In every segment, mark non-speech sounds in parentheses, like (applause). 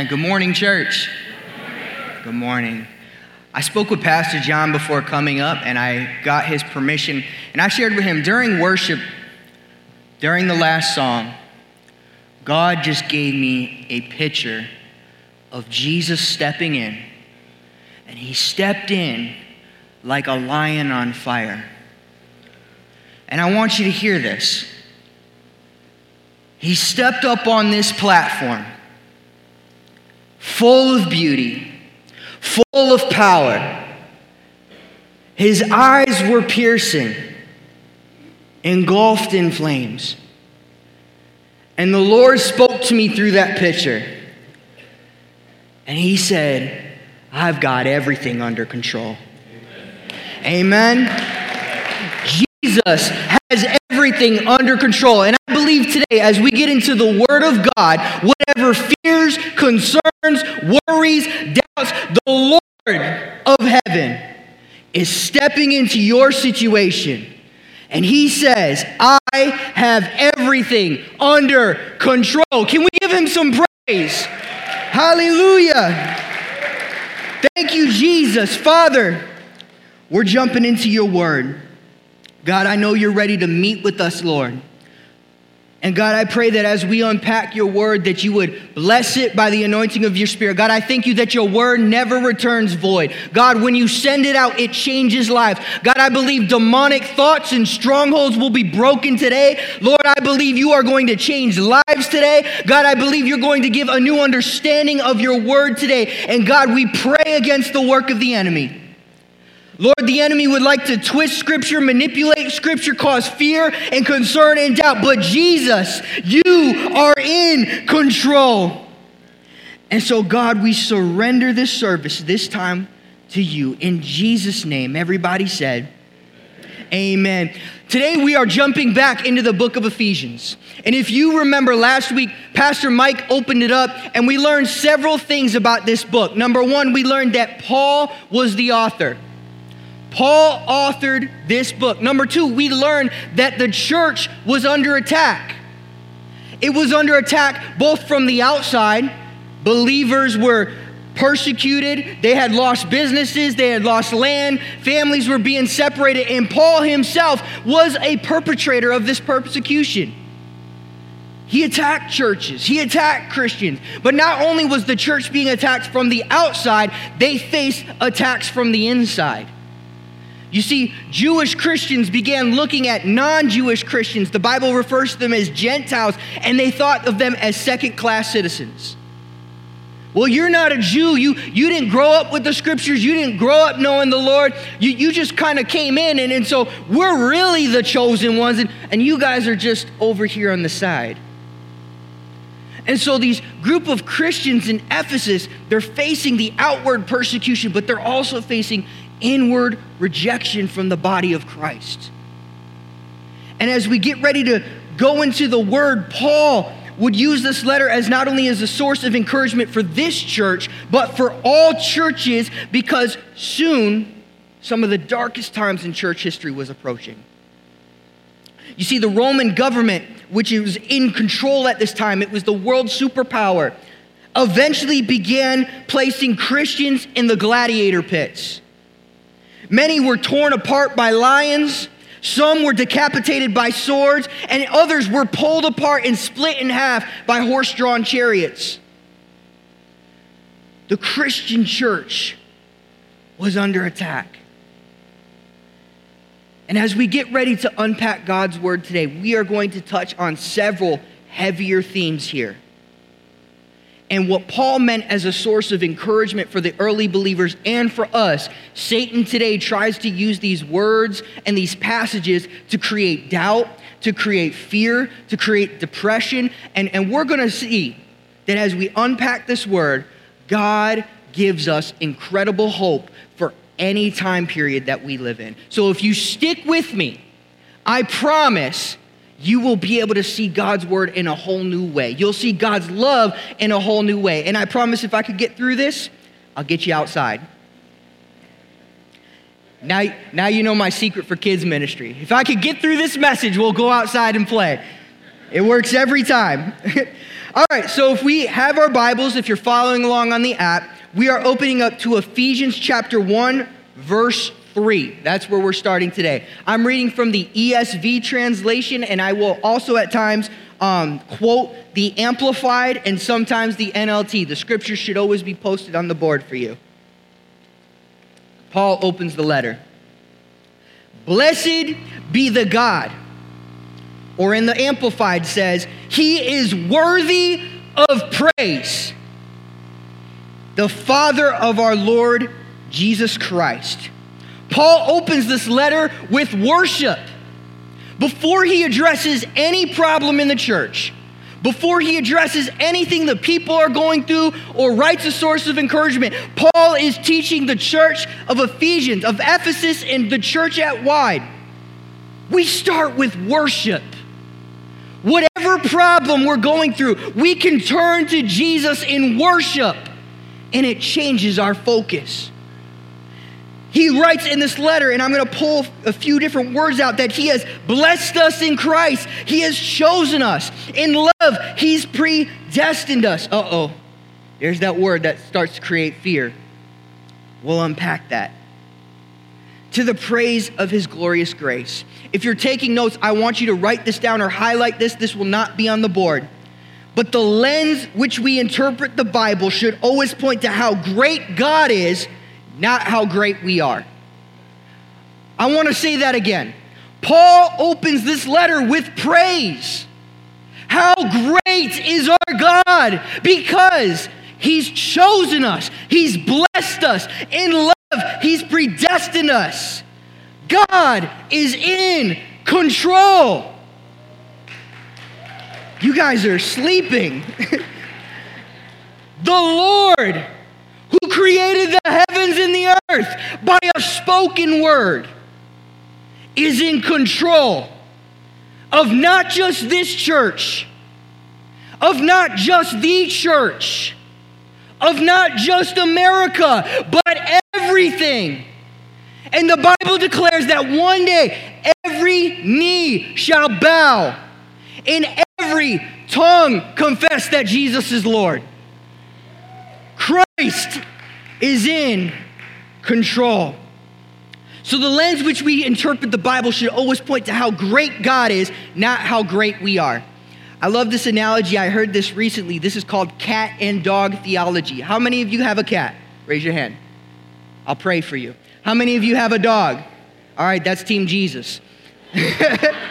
Amen. Good morning, church. Good morning. I spoke with Pastor John before coming up, and I got his permission. And I shared with him during worship, during the last song, God just gave me a picture of Jesus stepping in. And he stepped in like a lion on fire. And I want you to hear this. He stepped up on this platform full of beauty, full of power. His eyes were piercing, engulfed in flames. And the Lord spoke to me through that picture. And He said, I've got everything under control. Amen. Jesus has everything under control. And I believe today, as we get into the Word of God, whatever fears, concerns, worries, doubts, the Lord of heaven is stepping into your situation. And he says, I have everything under control. Can we give him some praise? Hallelujah. Thank you, Jesus. Father, we're jumping into your word. God, I know you're ready to meet with us, Lord. And God, I pray that as we unpack your word, that you would bless it by the anointing of your spirit. God, I thank you that your word never returns void. God, when you send it out, it changes lives. God, I believe demonic thoughts and strongholds will be broken today. Lord, I believe you are going to change lives today. God, I believe you're going to give a new understanding of your word today. And God, we pray against the work of the enemy. Lord, the enemy would like to twist scripture, manipulate scripture, cause fear and concern and doubt. But Jesus, you are in control. And so, God, we surrender this service this time to you. In Jesus' name, everybody said, Amen. Today we are jumping back into the book of Ephesians. And if you remember last week, Pastor Mike opened it up and we learned several things about this book. Number one, we learned that Paul was the author. Paul authored this book. Number two, we learn that the church was under attack. It was under attack both from the outside, believers were persecuted, they had lost businesses, they had lost land, families were being separated, and Paul himself was a perpetrator of this persecution. He attacked churches, he attacked Christians. But not only was the church being attacked from the outside, they faced attacks from the inside. You see, Jewish Christians began looking at non Jewish Christians. The Bible refers to them as Gentiles, and they thought of them as second class citizens. Well, you're not a Jew. You, you didn't grow up with the scriptures. You didn't grow up knowing the Lord. You, you just kind of came in, and, and so we're really the chosen ones, and, and you guys are just over here on the side. And so these group of Christians in Ephesus, they're facing the outward persecution, but they're also facing inward rejection from the body of Christ. And as we get ready to go into the word, Paul would use this letter as not only as a source of encouragement for this church, but for all churches, because soon some of the darkest times in church history was approaching. You see, the Roman government, which was in control at this time, it was the world superpower, eventually began placing Christians in the gladiator pits. Many were torn apart by lions. Some were decapitated by swords, and others were pulled apart and split in half by horse drawn chariots. The Christian church was under attack. And as we get ready to unpack God's word today, we are going to touch on several heavier themes here and what Paul meant as a source of encouragement for the early believers and for us, Satan today tries to use these words and these passages to create doubt, to create fear, to create depression. And, and we're going to see that as we unpack this word, God gives us incredible hope for any time period that we live in. So if you stick with me, I promise you will be able to see God's word in a whole new way. You'll see God's love in a whole new way. And I promise if I could get through this, I'll get you outside. Now, now you know my secret for kids ministry. If I could get through this message, we'll go outside and play. It works every time. (laughs) All right, so if we have our Bibles, if you're following along on the app, we are opening up to Ephesians chapter 1, verse 3. That's where we're starting today. I'm reading from the ESV translation, and I will also at times um, quote the Amplified and sometimes the NLT. The scripture should always be posted on the board for you. Paul opens the letter. Blessed be the God, or in the Amplified says, He is worthy of praise, the Father of our Lord Jesus Christ. Paul opens this letter with worship. Before he addresses any problem in the church, before he addresses anything that people are going through or writes a source of encouragement, Paul is teaching the church of Ephesians, of Ephesus, and the church at wide. We start with worship. Whatever problem we're going through, we can turn to Jesus in worship, and it changes our focus. He writes in this letter, and I'm going to pull a few different words out that He has blessed us in Christ. He has chosen us. In love, He's predestined us. Uh oh. There's that word that starts to create fear. We'll unpack that. To the praise of His glorious grace. If you're taking notes, I want you to write this down or highlight this. This will not be on the board. But the lens which we interpret the Bible should always point to how great God is not how great we are. I want to say that again. Paul opens this letter with praise. How great is our God because He's chosen us, He's blessed us. In love, He's predestined us. God is in control. You guys are sleeping. (laughs) the Lord who created the heavens and the earth by a spoken word, is in control of not just this church, of not just the church, of not just America, but everything. And the Bible declares that one day every knee shall bow and every tongue confess that Jesus is Lord. Christ is in control. So, the lens which we interpret the Bible should always point to how great God is, not how great we are. I love this analogy. I heard this recently. This is called cat and dog theology. How many of you have a cat? Raise your hand. I'll pray for you. How many of you have a dog? All right, that's Team Jesus. (laughs)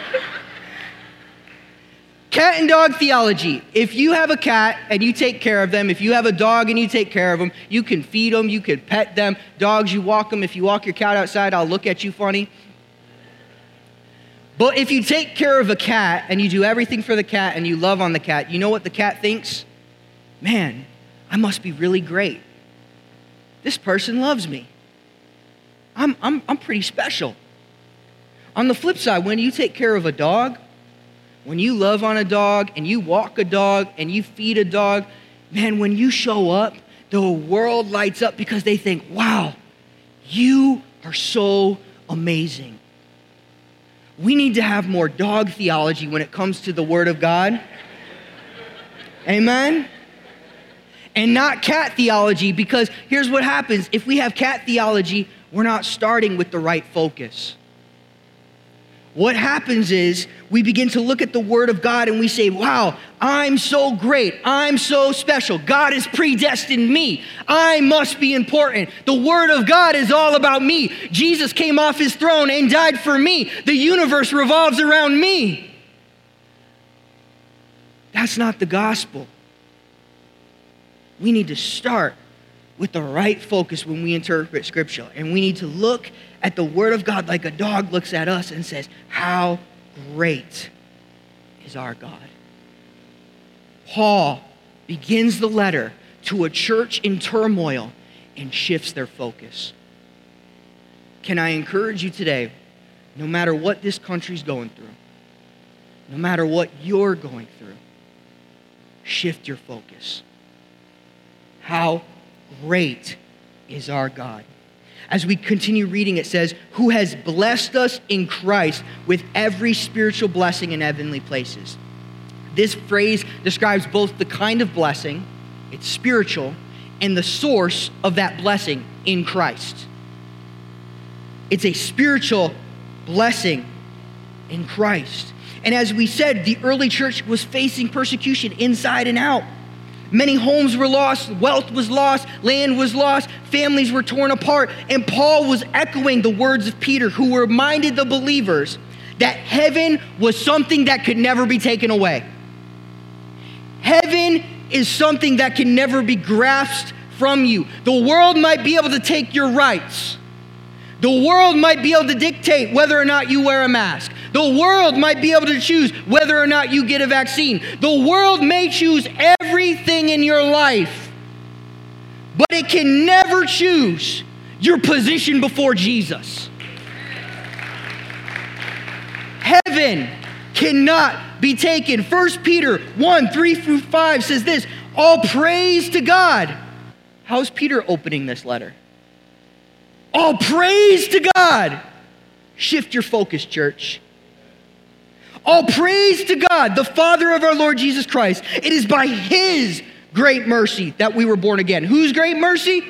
Cat and dog theology. If you have a cat and you take care of them, if you have a dog and you take care of them, you can feed them, you can pet them. Dogs, you walk them. If you walk your cat outside, I'll look at you funny. But if you take care of a cat and you do everything for the cat and you love on the cat, you know what the cat thinks? Man, I must be really great. This person loves me. I'm, I'm, I'm pretty special. On the flip side, when you take care of a dog, when you love on a dog and you walk a dog and you feed a dog, man, when you show up, the world lights up because they think, wow, you are so amazing. We need to have more dog theology when it comes to the Word of God. Amen? And not cat theology because here's what happens if we have cat theology, we're not starting with the right focus what happens is we begin to look at the Word of God and we say, Wow, I'm so great. I'm so special. God has predestined me. I must be important. The Word of God is all about me. Jesus came off his throne and died for me. The universe revolves around me. That's not the gospel. We need to start with the right focus when we interpret Scripture. And we need to look at the Word of God like a dog looks at us and says, How great is our God. Paul begins the letter to a church in turmoil and shifts their focus. Can I encourage you today, no matter what this country's going through, no matter what you're going through, shift your focus. How great is our God. As we continue reading, it says, Who has blessed us in Christ with every spiritual blessing in heavenly places. This phrase describes both the kind of blessing, it's spiritual, and the source of that blessing in Christ. It's a spiritual blessing in Christ. And as we said, the early church was facing persecution inside and out. Many homes were lost, wealth was lost, land was lost, families were torn apart. And Paul was echoing the words of Peter, who reminded the believers that heaven was something that could never be taken away. Heaven is something that can never be grasped from you. The world might be able to take your rights. The world might be able to dictate whether or not you wear a mask. The world might be able to choose whether or not you get a vaccine. The world may choose everything in your life, but it can never choose your position before Jesus. Heaven cannot be taken. 1 Peter 1 3 through 5 says this All praise to God. How's Peter opening this letter? All praise to God. Shift your focus, church. All praise to God, the Father of our Lord Jesus Christ. It is by His great mercy that we were born again. Whose great mercy?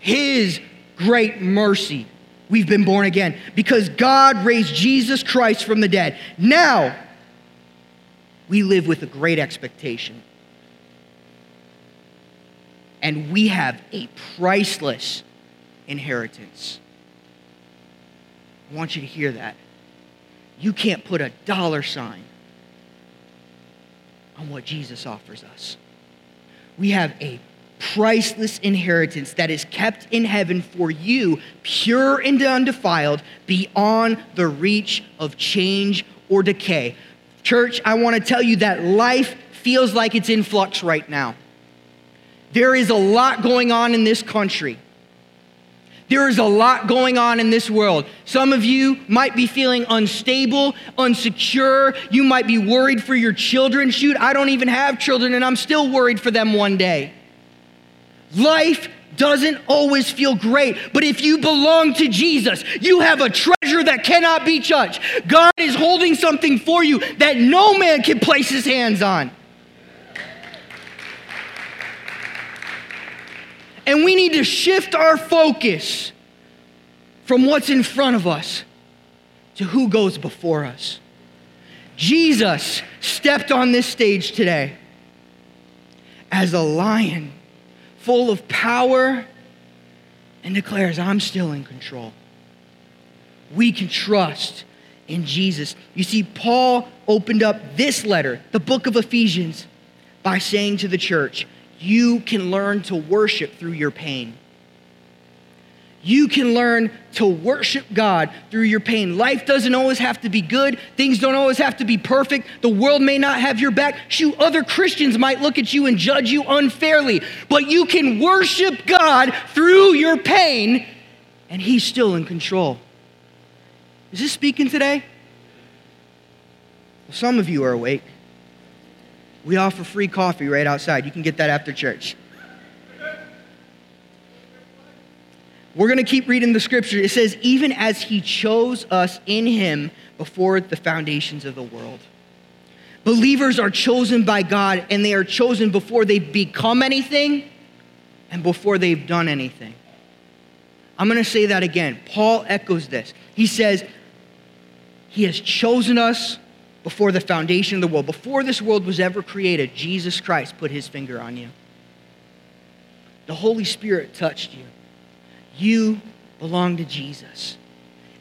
His great mercy. We've been born again because God raised Jesus Christ from the dead. Now, we live with a great expectation. And we have a priceless inheritance. I want you to hear that. You can't put a dollar sign on what Jesus offers us. We have a priceless inheritance that is kept in heaven for you, pure and undefiled, beyond the reach of change or decay. Church, I want to tell you that life feels like it's in flux right now. There is a lot going on in this country. There is a lot going on in this world. Some of you might be feeling unstable, unsecure. You might be worried for your children. Shoot, I don't even have children, and I'm still worried for them one day. Life doesn't always feel great, but if you belong to Jesus, you have a treasure that cannot be touched. God is holding something for you that no man can place his hands on. And we need to shift our focus from what's in front of us to who goes before us. Jesus stepped on this stage today as a lion full of power and declares, I'm still in control. We can trust in Jesus. You see, Paul opened up this letter, the book of Ephesians, by saying to the church, you can learn to worship through your pain. You can learn to worship God through your pain. Life doesn't always have to be good. Things don't always have to be perfect. The world may not have your back. Shoot, other Christians might look at you and judge you unfairly. But you can worship God through your pain, and He's still in control. Is this speaking today? Well, some of you are awake. We offer free coffee right outside. You can get that after church. We're going to keep reading the scripture. It says, even as he chose us in him before the foundations of the world. Believers are chosen by God, and they are chosen before they become anything and before they've done anything. I'm going to say that again. Paul echoes this. He says, He has chosen us before the foundation of the world. Before this world was ever created, Jesus Christ put his finger on you. The Holy Spirit touched you. You belong to Jesus.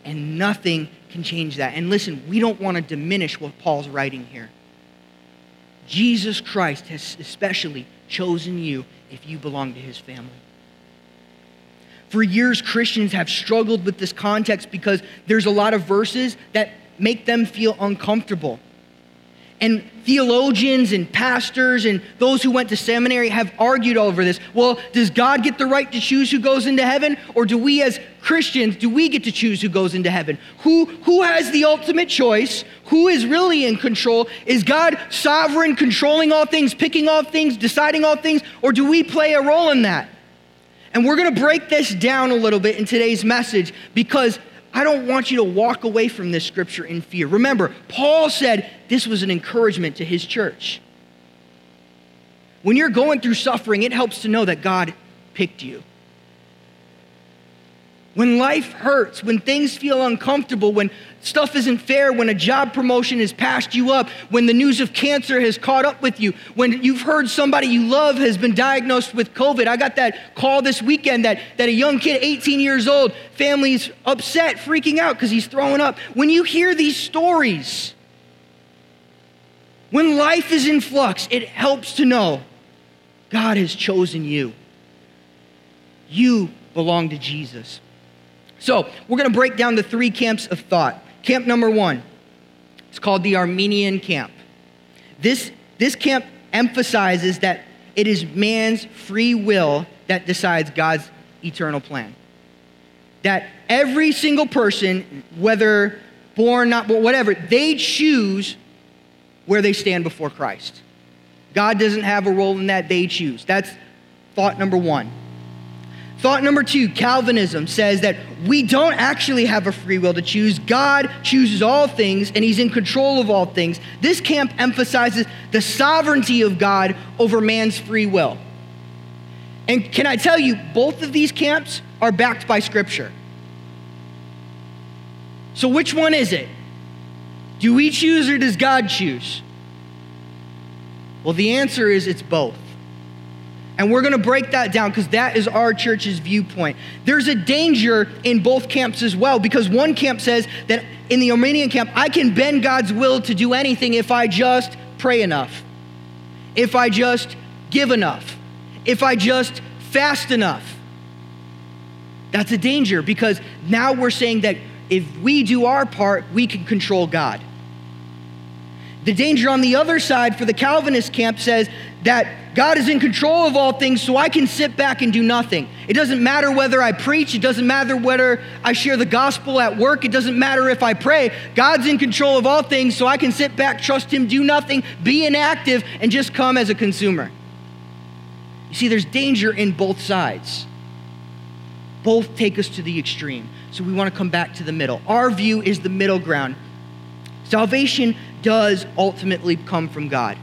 And nothing can change that. And listen, we don't want to diminish what Paul's writing here. Jesus Christ has especially chosen you if you belong to his family. For years, Christians have struggled with this context because there's a lot of verses that make them feel uncomfortable. And theologians and pastors and those who went to seminary have argued over this. Well, does God get the right to choose who goes into heaven? Or do we as Christians, do we get to choose who goes into heaven? Who, who has the ultimate choice? Who is really in control? Is God sovereign, controlling all things, picking all things, deciding all things? Or do we play a role in that? And we're going to break this down a little bit in today's message because I don't want you to walk away from this scripture in fear. Remember, Paul said this was an encouragement to his church. When you're going through suffering, it helps to know that God picked you. When life hurts, when things feel uncomfortable, when stuff isn't fair, when a job promotion has passed you up, when the news of cancer has caught up with you, when you've heard somebody you love has been diagnosed with COVID. I got that call this weekend that, that a young kid, 18 years old, family's upset, freaking out because he's throwing up. When you hear these stories, when life is in flux, it helps to know God has chosen you. You belong to Jesus. So, we're going to break down the three camps of thought. Camp number one, it's called the Arminian camp. This, this camp emphasizes that it is man's free will that decides God's eternal plan. That every single person, whether born, not born, whatever, they choose where they stand before Christ. God doesn't have a role in that, they choose. That's thought number one. Thought number two Calvinism says that we don't actually have a free will to choose. God chooses all things and He's in control of all things. This camp emphasizes the sovereignty of God over man's free will. And can I tell you, both of these camps are backed by Scripture. So which one is it? Do we choose or does God choose? Well, the answer is it's both. And we're going to break that down because that is our church's viewpoint. There's a danger in both camps as well because one camp says that in the Arminian camp, I can bend God's will to do anything if I just pray enough, if I just give enough, if I just fast enough. That's a danger because now we're saying that if we do our part, we can control God. The danger on the other side for the Calvinist camp says that God is in control of all things, so I can sit back and do nothing. It doesn't matter whether I preach, it doesn't matter whether I share the gospel at work, it doesn't matter if I pray. God's in control of all things, so I can sit back, trust Him, do nothing, be inactive, and just come as a consumer. You see, there's danger in both sides. Both take us to the extreme. So we want to come back to the middle. Our view is the middle ground. Salvation does ultimately come from God.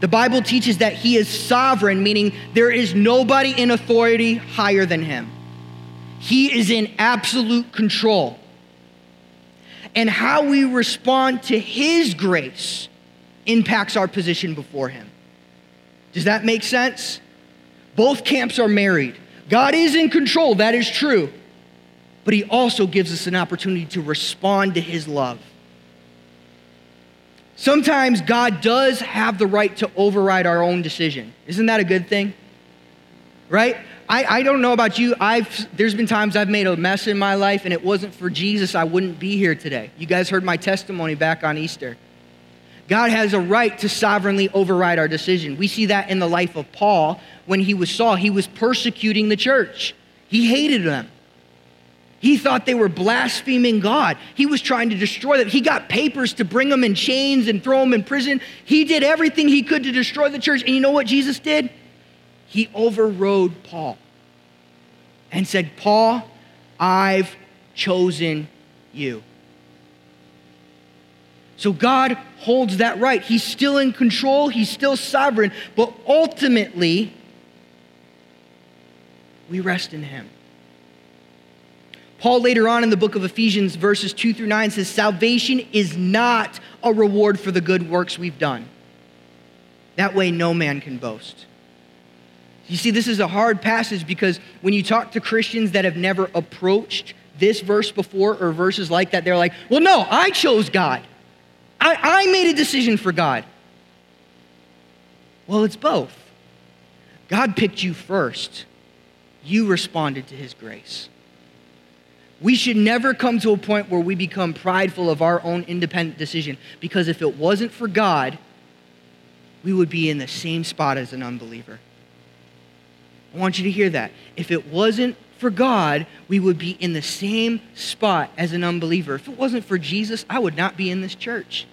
The Bible teaches that he is sovereign, meaning there is nobody in authority higher than him. He is in absolute control. And how we respond to his grace impacts our position before him. Does that make sense? Both camps are married. God is in control, that is true. But he also gives us an opportunity to respond to his love. Sometimes God does have the right to override our own decision. Isn't that a good thing? Right? I, I don't know about you. I've, there's been times I've made a mess in my life, and it wasn't for Jesus, I wouldn't be here today. You guys heard my testimony back on Easter. God has a right to sovereignly override our decision. We see that in the life of Paul when he was Saul. He was persecuting the church, he hated them. He thought they were blaspheming God. He was trying to destroy them. He got papers to bring them in chains and throw them in prison. He did everything he could to destroy the church. And you know what Jesus did? He overrode Paul and said, Paul, I've chosen you. So God holds that right. He's still in control, He's still sovereign, but ultimately, we rest in Him. Paul, later on in the book of Ephesians, verses 2 through 9, says, Salvation is not a reward for the good works we've done. That way, no man can boast. You see, this is a hard passage because when you talk to Christians that have never approached this verse before or verses like that, they're like, well, no, I chose God. I, I made a decision for God. Well, it's both. God picked you first, you responded to his grace. We should never come to a point where we become prideful of our own independent decision because if it wasn't for God, we would be in the same spot as an unbeliever. I want you to hear that. If it wasn't for God, we would be in the same spot as an unbeliever. If it wasn't for Jesus, I would not be in this church.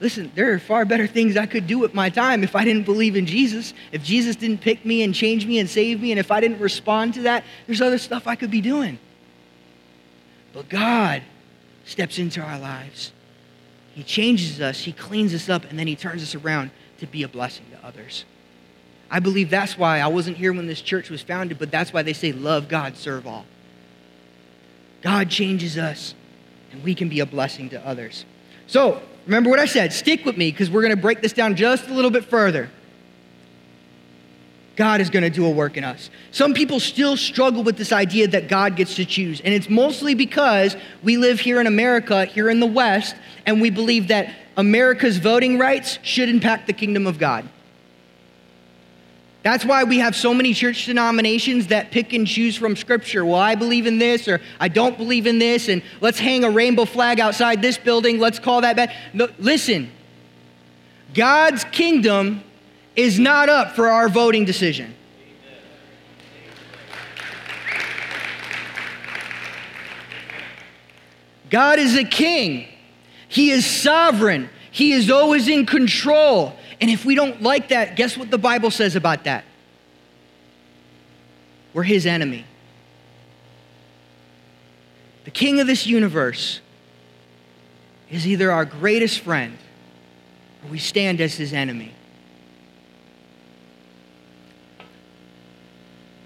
Listen, there are far better things I could do with my time if I didn't believe in Jesus. If Jesus didn't pick me and change me and save me, and if I didn't respond to that, there's other stuff I could be doing. But God steps into our lives. He changes us, He cleans us up, and then He turns us around to be a blessing to others. I believe that's why I wasn't here when this church was founded, but that's why they say, Love God, serve all. God changes us, and we can be a blessing to others. So, remember what I said. Stick with me because we're going to break this down just a little bit further. God is going to do a work in us. Some people still struggle with this idea that God gets to choose. And it's mostly because we live here in America, here in the West, and we believe that America's voting rights should impact the kingdom of God. That's why we have so many church denominations that pick and choose from Scripture. Well, I believe in this, or I don't believe in this, and let's hang a rainbow flag outside this building. Let's call that bad. No, listen, God's kingdom is not up for our voting decision. God is a king. He is sovereign. He is always in control. And if we don't like that, guess what the Bible says about that? We're his enemy. The king of this universe is either our greatest friend or we stand as his enemy.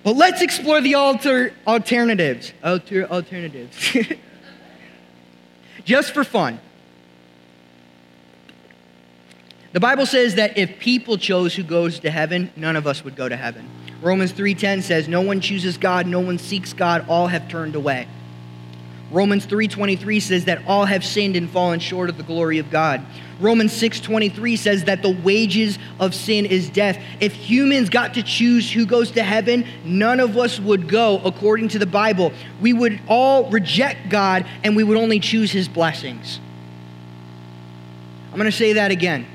But let's explore the alter, alternatives. Alter, alternatives. (laughs) Just for fun. The Bible says that if people chose who goes to heaven, none of us would go to heaven. Romans 3:10 says no one chooses God, no one seeks God, all have turned away. Romans 3:23 says that all have sinned and fallen short of the glory of God. Romans 6:23 says that the wages of sin is death. If humans got to choose who goes to heaven, none of us would go according to the Bible. We would all reject God and we would only choose his blessings. I'm going to say that again.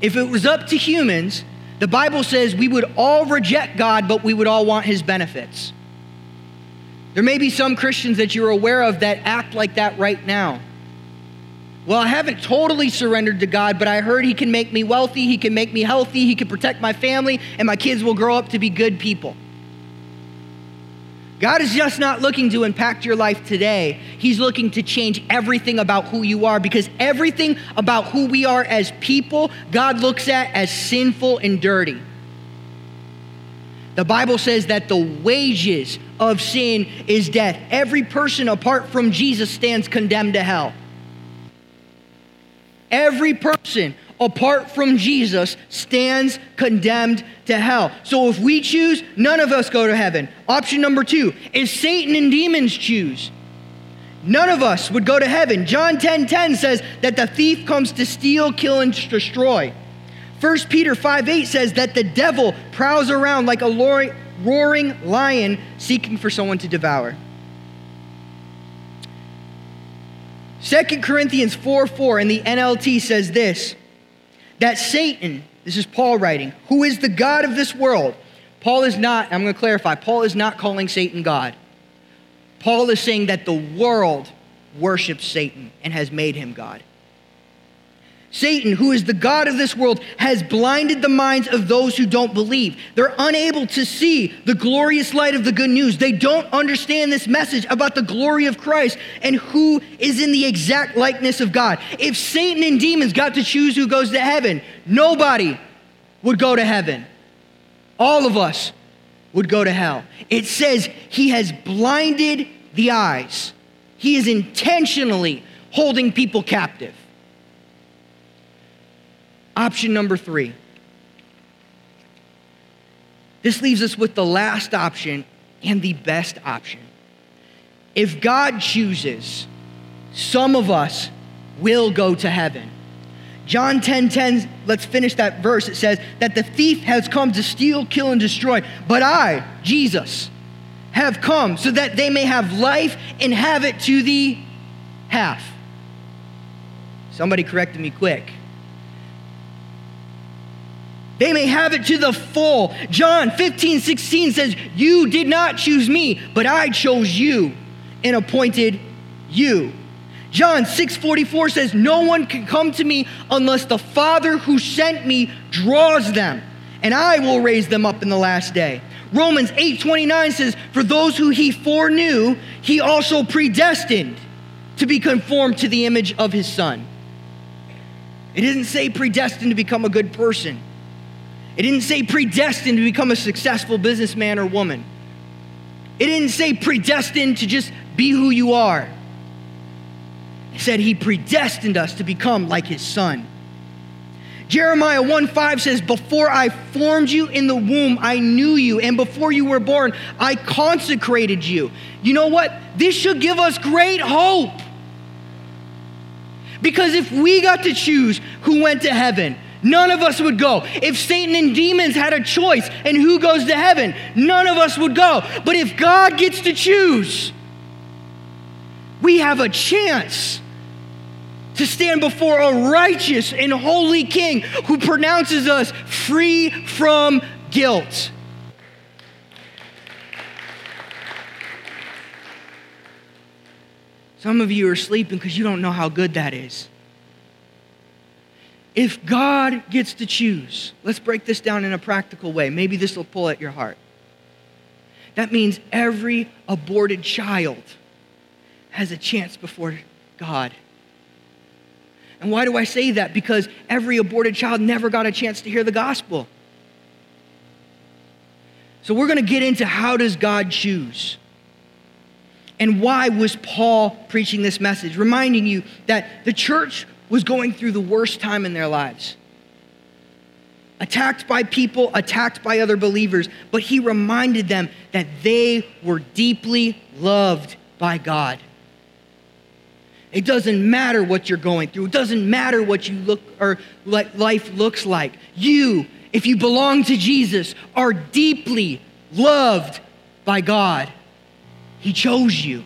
If it was up to humans, the Bible says we would all reject God, but we would all want his benefits. There may be some Christians that you're aware of that act like that right now. Well, I haven't totally surrendered to God, but I heard He can make me wealthy, He can make me healthy, He can protect my family, and my kids will grow up to be good people. God is just not looking to impact your life today. He's looking to change everything about who you are because everything about who we are as people, God looks at as sinful and dirty. The Bible says that the wages of sin is death. Every person apart from Jesus stands condemned to hell. Every person apart from Jesus stands condemned to hell. So if we choose, none of us go to heaven. Option number two is Satan and demons choose. None of us would go to heaven. John 10 10 says that the thief comes to steal, kill, and destroy. 1 Peter 5 8 says that the devil prowls around like a roaring lion seeking for someone to devour. 2 Corinthians 4 4 in the NLT says this that Satan, this is Paul writing, who is the God of this world, Paul is not, I'm going to clarify, Paul is not calling Satan God. Paul is saying that the world worships Satan and has made him God. Satan, who is the God of this world, has blinded the minds of those who don't believe. They're unable to see the glorious light of the good news. They don't understand this message about the glory of Christ and who is in the exact likeness of God. If Satan and demons got to choose who goes to heaven, nobody would go to heaven. All of us would go to hell. It says he has blinded the eyes, he is intentionally holding people captive. Option number three. This leaves us with the last option and the best option. If God chooses, some of us will go to heaven. John 10 10, let's finish that verse. It says that the thief has come to steal, kill, and destroy. But I, Jesus, have come so that they may have life and have it to the half. Somebody corrected me quick. They may have it to the full. John 15, 16 says, You did not choose me, but I chose you and appointed you. John 6 44 says, No one can come to me unless the Father who sent me draws them, and I will raise them up in the last day. Romans 8:29 says, "For those who he foreknew, he also predestined to be conformed to the image of his son." It didn't say predestined to become a good person. It didn't say predestined to become a successful businessman or woman. It didn't say predestined to just be who you are. It said he predestined us to become like his son. Jeremiah 1 5 says, Before I formed you in the womb, I knew you, and before you were born, I consecrated you. You know what? This should give us great hope. Because if we got to choose who went to heaven, none of us would go. If Satan and demons had a choice and who goes to heaven, none of us would go. But if God gets to choose, we have a chance to stand before a righteous and holy king who pronounces us free from guilt. Some of you are sleeping because you don't know how good that is. If God gets to choose, let's break this down in a practical way. Maybe this will pull at your heart. That means every aborted child has a chance before God. And why do I say that? Because every aborted child never got a chance to hear the gospel. So we're going to get into how does God choose? And why was Paul preaching this message? Reminding you that the church was going through the worst time in their lives. Attacked by people, attacked by other believers, but he reminded them that they were deeply loved by God. It doesn't matter what you're going through. It doesn't matter what you look or life looks like. You, if you belong to Jesus, are deeply loved by God. He chose you.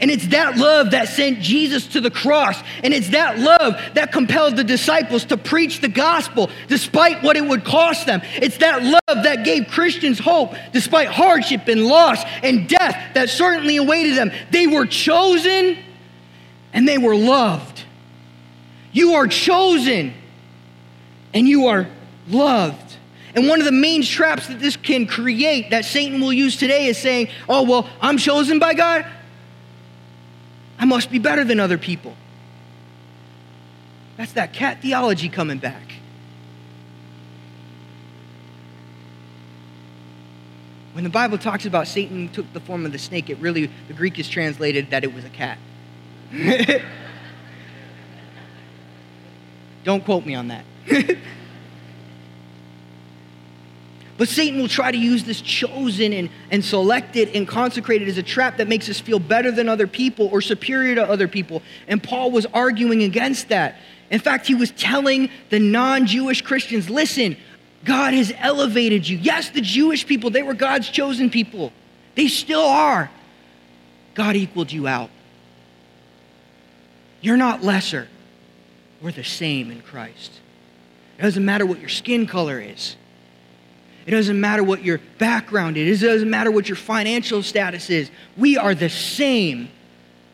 And it's that love that sent Jesus to the cross. And it's that love that compelled the disciples to preach the gospel despite what it would cost them. It's that love that gave Christians hope despite hardship and loss and death that certainly awaited them. They were chosen and they were loved. You are chosen and you are loved. And one of the main traps that this can create, that Satan will use today, is saying, Oh, well, I'm chosen by God. I must be better than other people. That's that cat theology coming back. When the Bible talks about Satan took the form of the snake, it really, the Greek is translated that it was a cat. (laughs) Don't quote me on that. (laughs) but Satan will try to use this chosen and, and selected and consecrated as a trap that makes us feel better than other people or superior to other people. And Paul was arguing against that. In fact, he was telling the non Jewish Christians listen, God has elevated you. Yes, the Jewish people, they were God's chosen people, they still are. God equaled you out. You're not lesser. We're the same in Christ. It doesn't matter what your skin color is. It doesn't matter what your background is. It doesn't matter what your financial status is. We are the same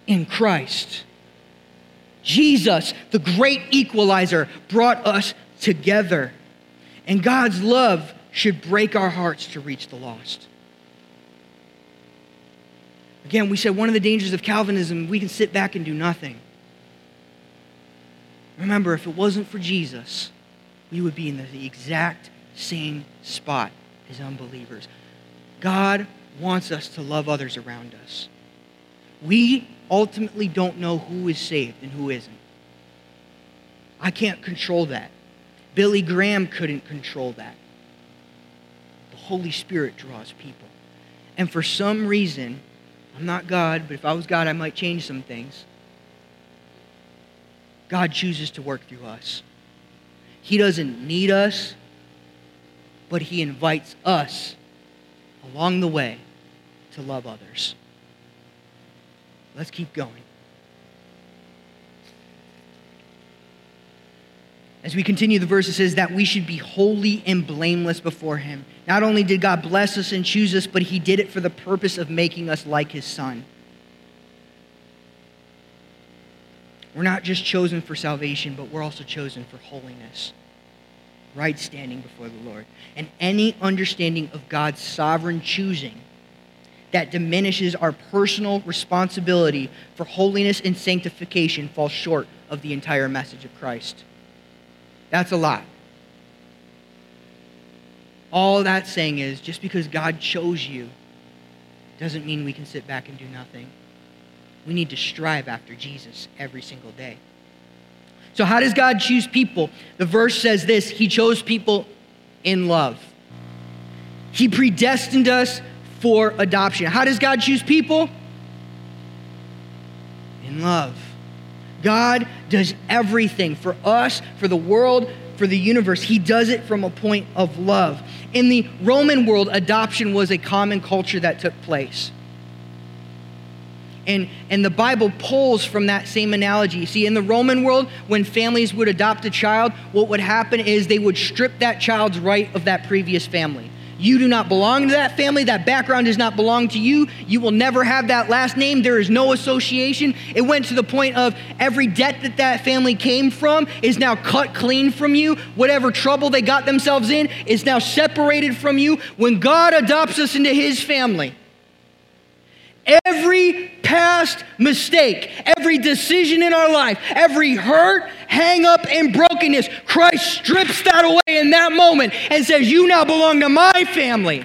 in Christ. Jesus, the great equalizer, brought us together. And God's love should break our hearts to reach the lost. Again, we said one of the dangers of Calvinism, we can sit back and do nothing. Remember, if it wasn't for Jesus, we would be in the exact same spot as unbelievers. God wants us to love others around us. We ultimately don't know who is saved and who isn't. I can't control that. Billy Graham couldn't control that. The Holy Spirit draws people. And for some reason, I'm not God, but if I was God, I might change some things. God chooses to work through us. He doesn't need us, but He invites us along the way to love others. Let's keep going. As we continue, the verse it says that we should be holy and blameless before Him. Not only did God bless us and choose us, but He did it for the purpose of making us like His Son. We're not just chosen for salvation, but we're also chosen for holiness. Right standing before the Lord. And any understanding of God's sovereign choosing that diminishes our personal responsibility for holiness and sanctification falls short of the entire message of Christ. That's a lot. All that's saying is just because God chose you doesn't mean we can sit back and do nothing. We need to strive after Jesus every single day. So, how does God choose people? The verse says this He chose people in love. He predestined us for adoption. How does God choose people? In love. God does everything for us, for the world, for the universe. He does it from a point of love. In the Roman world, adoption was a common culture that took place. And, and the Bible pulls from that same analogy. See, in the Roman world, when families would adopt a child, what would happen is they would strip that child's right of that previous family. You do not belong to that family. That background does not belong to you. You will never have that last name. There is no association. It went to the point of every debt that that family came from is now cut clean from you. Whatever trouble they got themselves in is now separated from you. When God adopts us into his family, Every past mistake, every decision in our life, every hurt, hang up, and brokenness, Christ strips that away in that moment and says, You now belong to my family.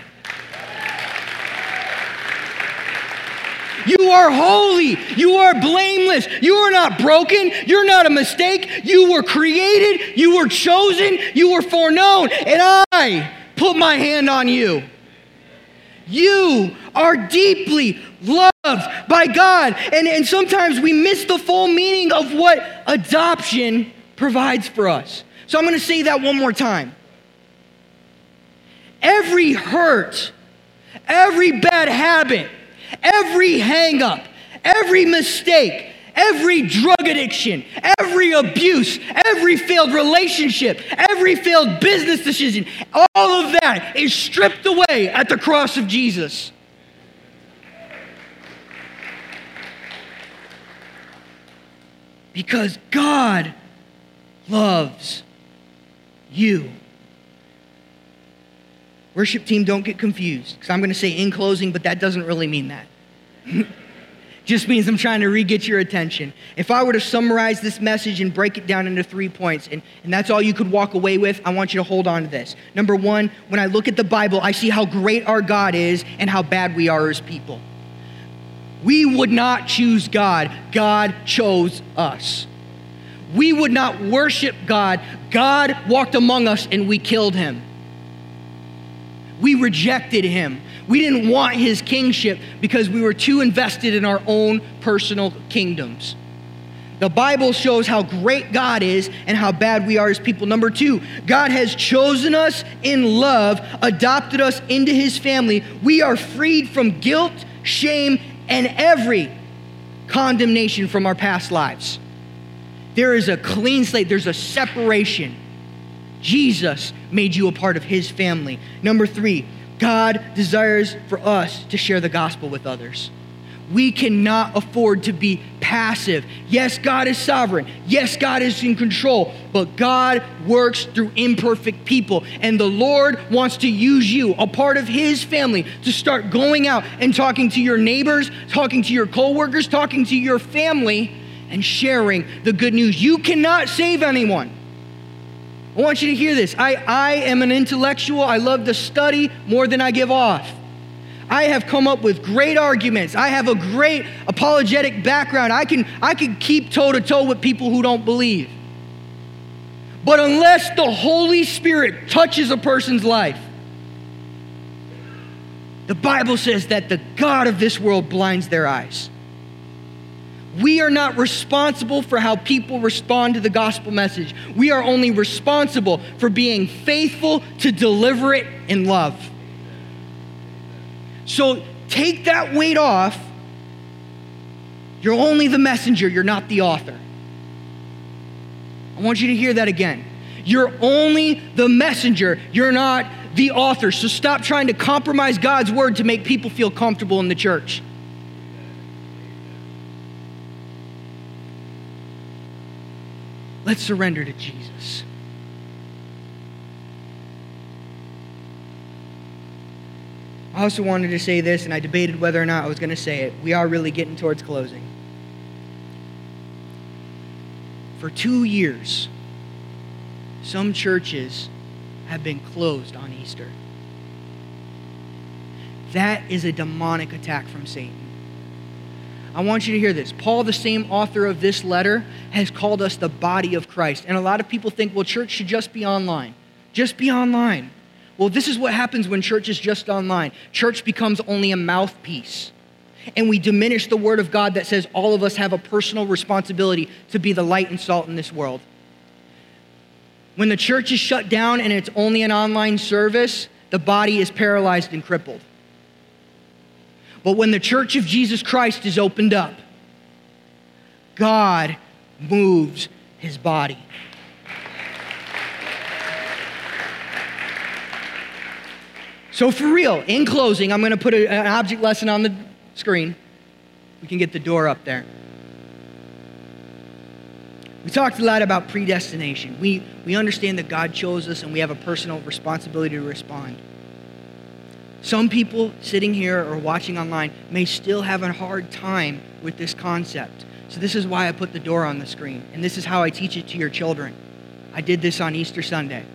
You are holy. You are blameless. You are not broken. You're not a mistake. You were created. You were chosen. You were foreknown. And I put my hand on you. You are deeply loved by God. And, and sometimes we miss the full meaning of what adoption provides for us. So I'm going to say that one more time. Every hurt, every bad habit, every hang up, every mistake, every drug addiction, every abuse, every failed relationship, every failed business decision, all of that is stripped away at the cross of Jesus. Because God loves you. Worship team, don't get confused because I'm going to say in closing, but that doesn't really mean that. (laughs) just means I'm trying to re get your attention. If I were to summarize this message and break it down into three points, and, and that's all you could walk away with, I want you to hold on to this. Number one, when I look at the Bible, I see how great our God is and how bad we are as people. We would not choose God, God chose us. We would not worship God, God walked among us and we killed him. We rejected him. We didn't want his kingship because we were too invested in our own personal kingdoms. The Bible shows how great God is and how bad we are as people. Number two, God has chosen us in love, adopted us into his family. We are freed from guilt, shame, and every condemnation from our past lives. There is a clean slate, there's a separation. Jesus made you a part of his family. Number three, God desires for us to share the gospel with others. We cannot afford to be passive. Yes, God is sovereign. Yes, God is in control. But God works through imperfect people. And the Lord wants to use you, a part of His family, to start going out and talking to your neighbors, talking to your coworkers, talking to your family, and sharing the good news. You cannot save anyone. I want you to hear this. I, I am an intellectual. I love to study more than I give off. I have come up with great arguments. I have a great apologetic background. I can, I can keep toe to toe with people who don't believe. But unless the Holy Spirit touches a person's life, the Bible says that the God of this world blinds their eyes. We are not responsible for how people respond to the gospel message. We are only responsible for being faithful to deliver it in love. So take that weight off. You're only the messenger, you're not the author. I want you to hear that again. You're only the messenger, you're not the author. So stop trying to compromise God's word to make people feel comfortable in the church. Let's surrender to Jesus. I also wanted to say this, and I debated whether or not I was going to say it. We are really getting towards closing. For two years, some churches have been closed on Easter. That is a demonic attack from Satan. I want you to hear this. Paul, the same author of this letter, has called us the body of Christ. And a lot of people think, well, church should just be online. Just be online. Well, this is what happens when church is just online. Church becomes only a mouthpiece. And we diminish the word of God that says all of us have a personal responsibility to be the light and salt in this world. When the church is shut down and it's only an online service, the body is paralyzed and crippled. But when the church of Jesus Christ is opened up, God moves his body. So, for real, in closing, I'm going to put a, an object lesson on the screen. We can get the door up there. We talked a lot about predestination. We, we understand that God chose us and we have a personal responsibility to respond. Some people sitting here or watching online may still have a hard time with this concept. So, this is why I put the door on the screen. And this is how I teach it to your children. I did this on Easter Sunday.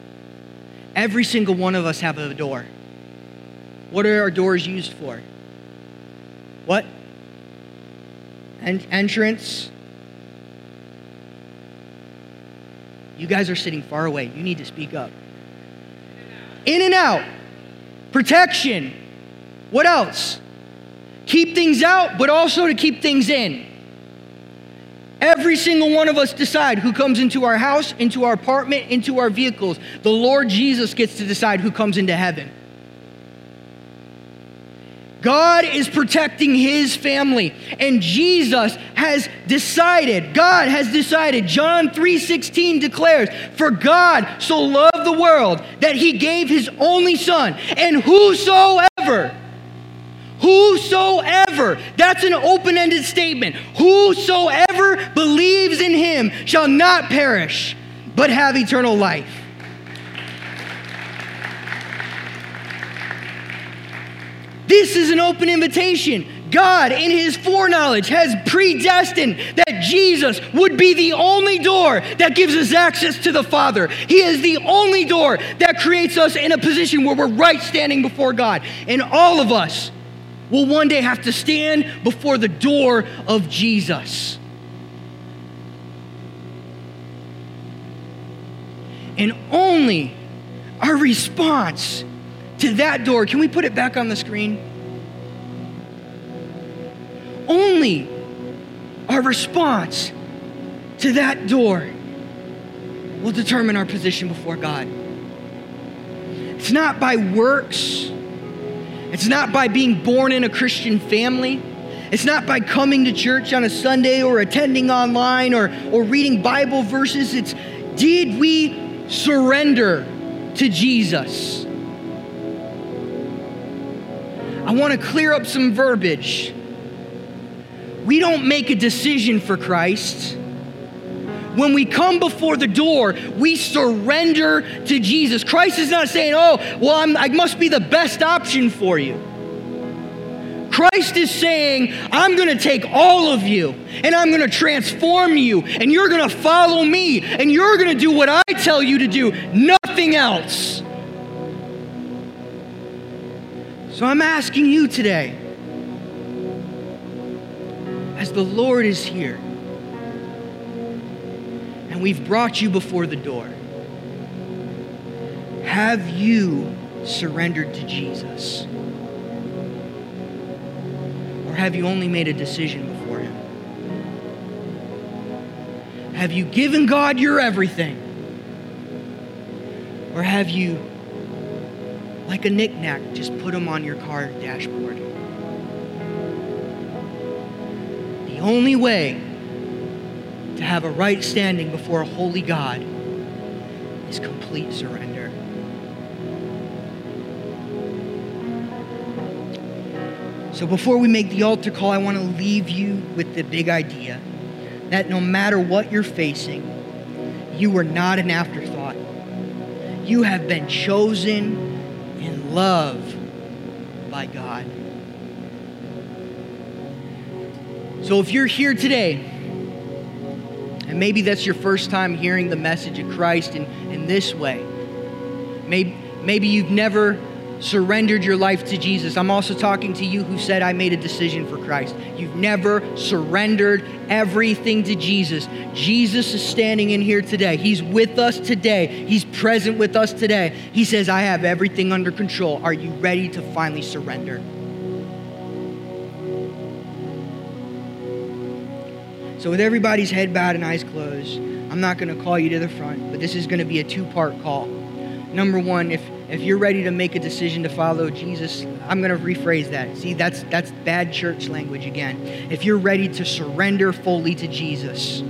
Every single one of us have a door. What are our doors used for? What? En- entrance. You guys are sitting far away. You need to speak up. In and out. Protection. What else? Keep things out, but also to keep things in. Every single one of us decide who comes into our house, into our apartment, into our vehicles. The Lord Jesus gets to decide who comes into heaven. God is protecting his family and Jesus has decided God has decided John 3:16 declares for God so loved the world that he gave his only son. And whosoever whosoever that's an open-ended statement. Whosoever believes in him shall not perish but have eternal life. This is an open invitation. God, in his foreknowledge, has predestined that Jesus would be the only door that gives us access to the Father. He is the only door that creates us in a position where we're right standing before God. And all of us will one day have to stand before the door of Jesus. And only our response to that door. Can we put it back on the screen? Only our response to that door will determine our position before God. It's not by works. It's not by being born in a Christian family. It's not by coming to church on a Sunday or attending online or, or reading Bible verses. It's did we surrender to Jesus? I want to clear up some verbiage. We don't make a decision for Christ. When we come before the door, we surrender to Jesus. Christ is not saying, oh, well, I'm, I must be the best option for you. Christ is saying, I'm going to take all of you and I'm going to transform you and you're going to follow me and you're going to do what I tell you to do, nothing else. So I'm asking you today, as the Lord is here, and we've brought you before the door, have you surrendered to Jesus? Or have you only made a decision before Him? Have you given God your everything? Or have you like a knickknack, just put them on your car dashboard. The only way to have a right standing before a holy God is complete surrender. So before we make the altar call, I want to leave you with the big idea that no matter what you're facing, you are not an afterthought. You have been chosen in love by God. So if you're here today, and maybe that's your first time hearing the message of Christ in, in this way, maybe, maybe you've never surrendered your life to Jesus. I'm also talking to you who said, I made a decision for Christ. You've never surrendered everything to Jesus. Jesus is standing in here today. He's with us today. He's present with us today. He says, I have everything under control. Are you ready to finally surrender? So, with everybody's head bowed and eyes closed, I'm not going to call you to the front, but this is going to be a two part call. Number one, if if you're ready to make a decision to follow Jesus, I'm going to rephrase that. See, that's that's bad church language again. If you're ready to surrender fully to Jesus,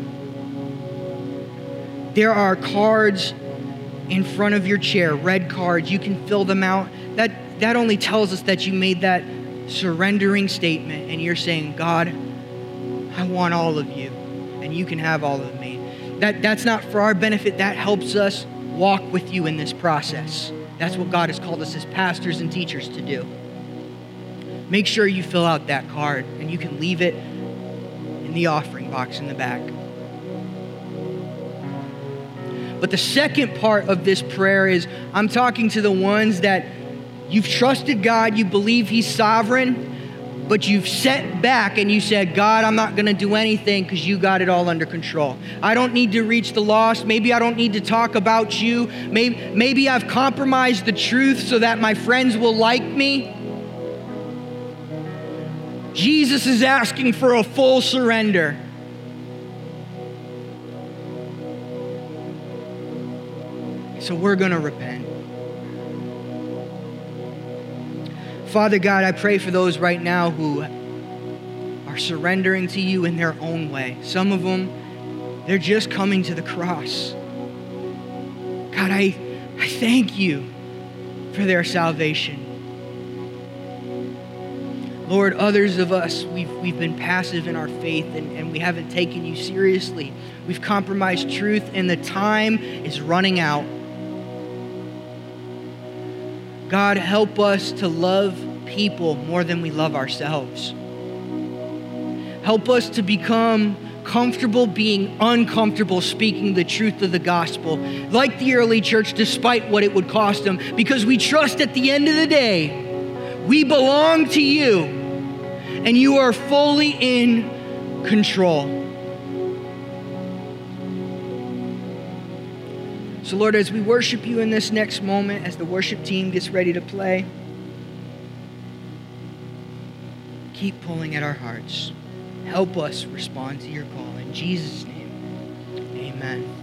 there are cards in front of your chair, red cards. You can fill them out. That that only tells us that you made that surrendering statement and you're saying, "God, I want all of you, and you can have all of me." That that's not for our benefit. That helps us walk with you in this process. That's what God has called us as pastors and teachers to do. Make sure you fill out that card and you can leave it in the offering box in the back. But the second part of this prayer is I'm talking to the ones that you've trusted God, you believe He's sovereign, but you've set back and you said, God, I'm not going to do anything because you got it all under control. I don't need to reach the lost. Maybe I don't need to talk about you. Maybe, maybe I've compromised the truth so that my friends will like me. Jesus is asking for a full surrender. So we're going to repent. Father God, I pray for those right now who are surrendering to you in their own way. Some of them, they're just coming to the cross. God, I, I thank you for their salvation. Lord, others of us, we've, we've been passive in our faith and, and we haven't taken you seriously. We've compromised truth, and the time is running out. God, help us to love people more than we love ourselves. Help us to become comfortable being uncomfortable speaking the truth of the gospel, like the early church, despite what it would cost them, because we trust at the end of the day, we belong to you, and you are fully in control. So, Lord, as we worship you in this next moment, as the worship team gets ready to play, keep pulling at our hearts. Help us respond to your call. In Jesus' name, amen.